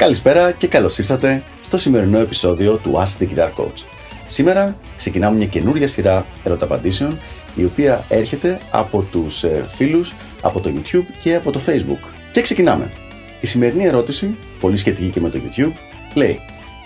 Καλησπέρα και καλώς ήρθατε στο σημερινό επεισόδιο του Ask the Guitar Coach. Σήμερα ξεκινάμε μια καινούργια σειρά ερωταπαντήσεων η οποία έρχεται από τους ε, φίλους, από το YouTube και από το Facebook. Και ξεκινάμε. Η σημερινή ερώτηση, πολύ σχετική και με το YouTube, λέει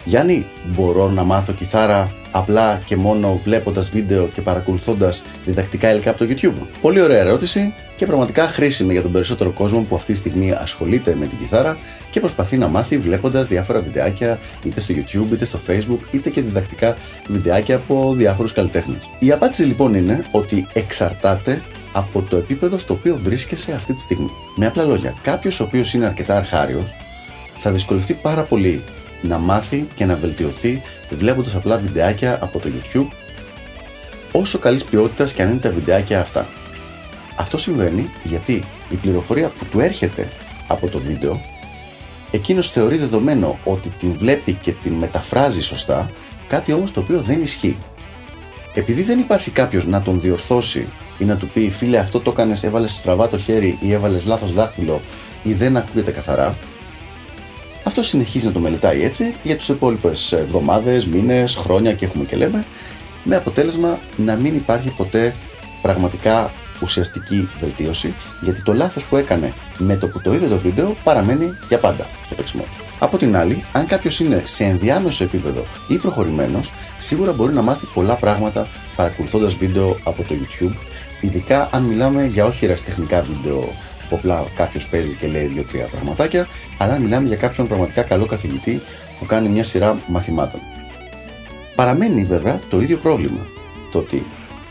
Γιάννη, μπορώ να μάθω κιθάρα; Απλά και μόνο βλέποντας βίντεο και παρακολουθώντας διδακτικά υλικά από το YouTube. Πολύ ωραία ερώτηση και πραγματικά χρήσιμη για τον περισσότερο κόσμο που αυτή τη στιγμή ασχολείται με την κιθάρα και προσπαθεί να μάθει βλέποντας διάφορα βιντεάκια είτε στο YouTube είτε στο Facebook είτε και διδακτικά βιντεάκια από διάφορους καλλιτέχνες. Η απάντηση λοιπόν είναι ότι εξαρτάται από το επίπεδο στο οποίο βρίσκεσαι αυτή τη στιγμή. Με απλά λόγια, κάποιος ο οποίος είναι αρκετά αρχάριος θα δυσκολευτεί πάρα πολύ να μάθει και να βελτιωθεί βλέποντας απλά βιντεάκια από το YouTube όσο καλής ποιότητας και αν είναι τα βιντεάκια αυτά. Αυτό συμβαίνει γιατί η πληροφορία που του έρχεται από το βίντεο εκείνος θεωρεί δεδομένο ότι την βλέπει και την μεταφράζει σωστά κάτι όμως το οποίο δεν ισχύει. Επειδή δεν υπάρχει κάποιος να τον διορθώσει ή να του πει φίλε αυτό το έκανες, έβαλες στραβά το χέρι ή έβαλες λάθος δάχτυλο ή δεν ακούγεται καθαρά, αυτό συνεχίζει να το μελετάει έτσι για τις υπόλοιπε εβδομάδες, μήνες, χρόνια και έχουμε και λέμε, με αποτέλεσμα να μην υπάρχει ποτέ πραγματικά ουσιαστική βελτίωση, γιατί το λάθος που έκανε με το που το είδε το βίντεο παραμένει για πάντα στο παίξιμο. Από την άλλη, αν κάποιος είναι σε ενδιάμεσο επίπεδο ή προχωρημένος, σίγουρα μπορεί να μάθει πολλά πράγματα παρακολουθώντας βίντεο από το YouTube, ειδικά αν μιλάμε για όχι τεχνικά βίντεο που απλά κάποιος παίζει και λέει δύο-τρία πραγματάκια, αλλά μιλάμε για κάποιον πραγματικά καλό καθηγητή που κάνει μια σειρά μαθημάτων. Παραμένει βέβαια το ίδιο πρόβλημα. Το ότι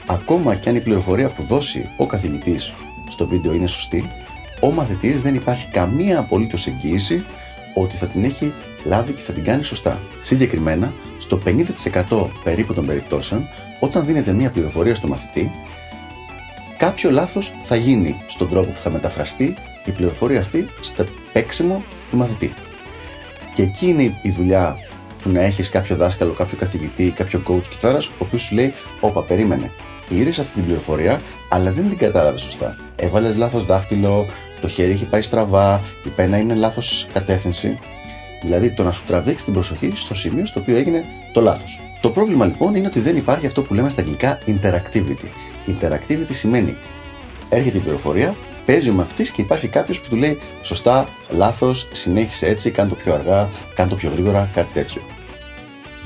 ακόμα και αν η πληροφορία που δώσει ο καθηγητής στο βίντεο είναι σωστή, ο μαθητής δεν υπάρχει καμία απολύτως εγγύηση ότι θα την έχει λάβει και θα την κάνει σωστά. Συγκεκριμένα, στο 50% περίπου των περιπτώσεων, όταν δίνεται μια πληροφορία στο μαθητή, κάποιο λάθος θα γίνει στον τρόπο που θα μεταφραστεί η πληροφορία αυτή στο παίξιμο του μαθητή. Και εκεί είναι η δουλειά του να έχεις κάποιο δάσκαλο, κάποιο καθηγητή, κάποιο coach κιθάρας, ο οποίος σου λέει «Όπα, περίμενε, πήρες αυτή την πληροφορία, αλλά δεν την κατάλαβες σωστά. Έβαλες λάθος δάχτυλο, το χέρι έχει πάει στραβά, η πένα είναι λάθος κατεύθυνση. Δηλαδή το να σου τραβήξει την προσοχή στο σημείο στο οποίο έγινε το λάθος. Το πρόβλημα λοιπόν είναι ότι δεν υπάρχει αυτό που λέμε στα αγγλικά interactivity. Interactivity σημαίνει έρχεται η πληροφορία, παίζει ο μαθητής και υπάρχει κάποιος που του λέει σωστά, λάθος, συνέχισε έτσι, κάνε το πιο αργά, κάνε το πιο γρήγορα, κάτι τέτοιο.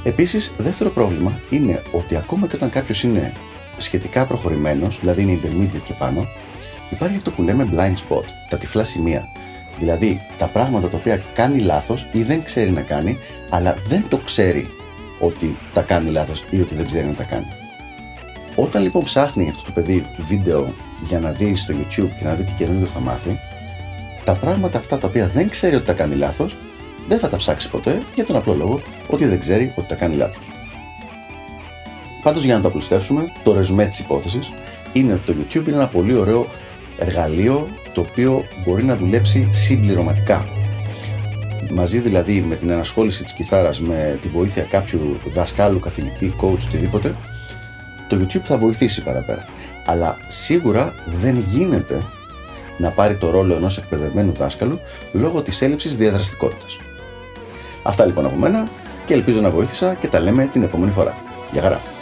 Επίσης, δεύτερο πρόβλημα είναι ότι ακόμα και όταν κάποιος είναι σχετικά προχωρημένος, δηλαδή είναι intermediate και πάνω, υπάρχει αυτό που λέμε blind spot, τα τυφλά σημεία. Δηλαδή τα πράγματα τα οποία κάνει λάθος ή δεν ξέρει να κάνει, αλλά δεν το ξέρει ότι τα κάνει λάθος ή ότι δεν ξέρει να τα κάνει. Όταν λοιπόν ψάχνει αυτό το παιδί βίντεο για να δει στο YouTube και να δει τι καινούργιο θα μάθει, τα πράγματα αυτά τα οποία δεν ξέρει ότι τα κάνει λάθος, δεν θα τα ψάξει ποτέ για τον απλό λόγο ότι δεν ξέρει ότι τα κάνει λάθος. Πάντως για να το απλουστεύσουμε, το ρεζουμέ της υπόθεσης είναι ότι το YouTube είναι ένα πολύ ωραίο εργαλείο το οποίο μπορεί να δουλέψει συμπληρωματικά. Μαζί δηλαδή με την ενασχόληση της κιθάρας, με τη βοήθεια κάποιου δασκάλου, καθηγητή, coach, οτιδήποτε, το YouTube θα βοηθήσει παραπέρα. Αλλά σίγουρα δεν γίνεται να πάρει το ρόλο ενός εκπαιδευμένου δάσκαλου λόγω της έλλειψης διαδραστικότητας. Αυτά λοιπόν από μένα και ελπίζω να βοήθησα και τα λέμε την επόμενη φορά. Γεια χαρά!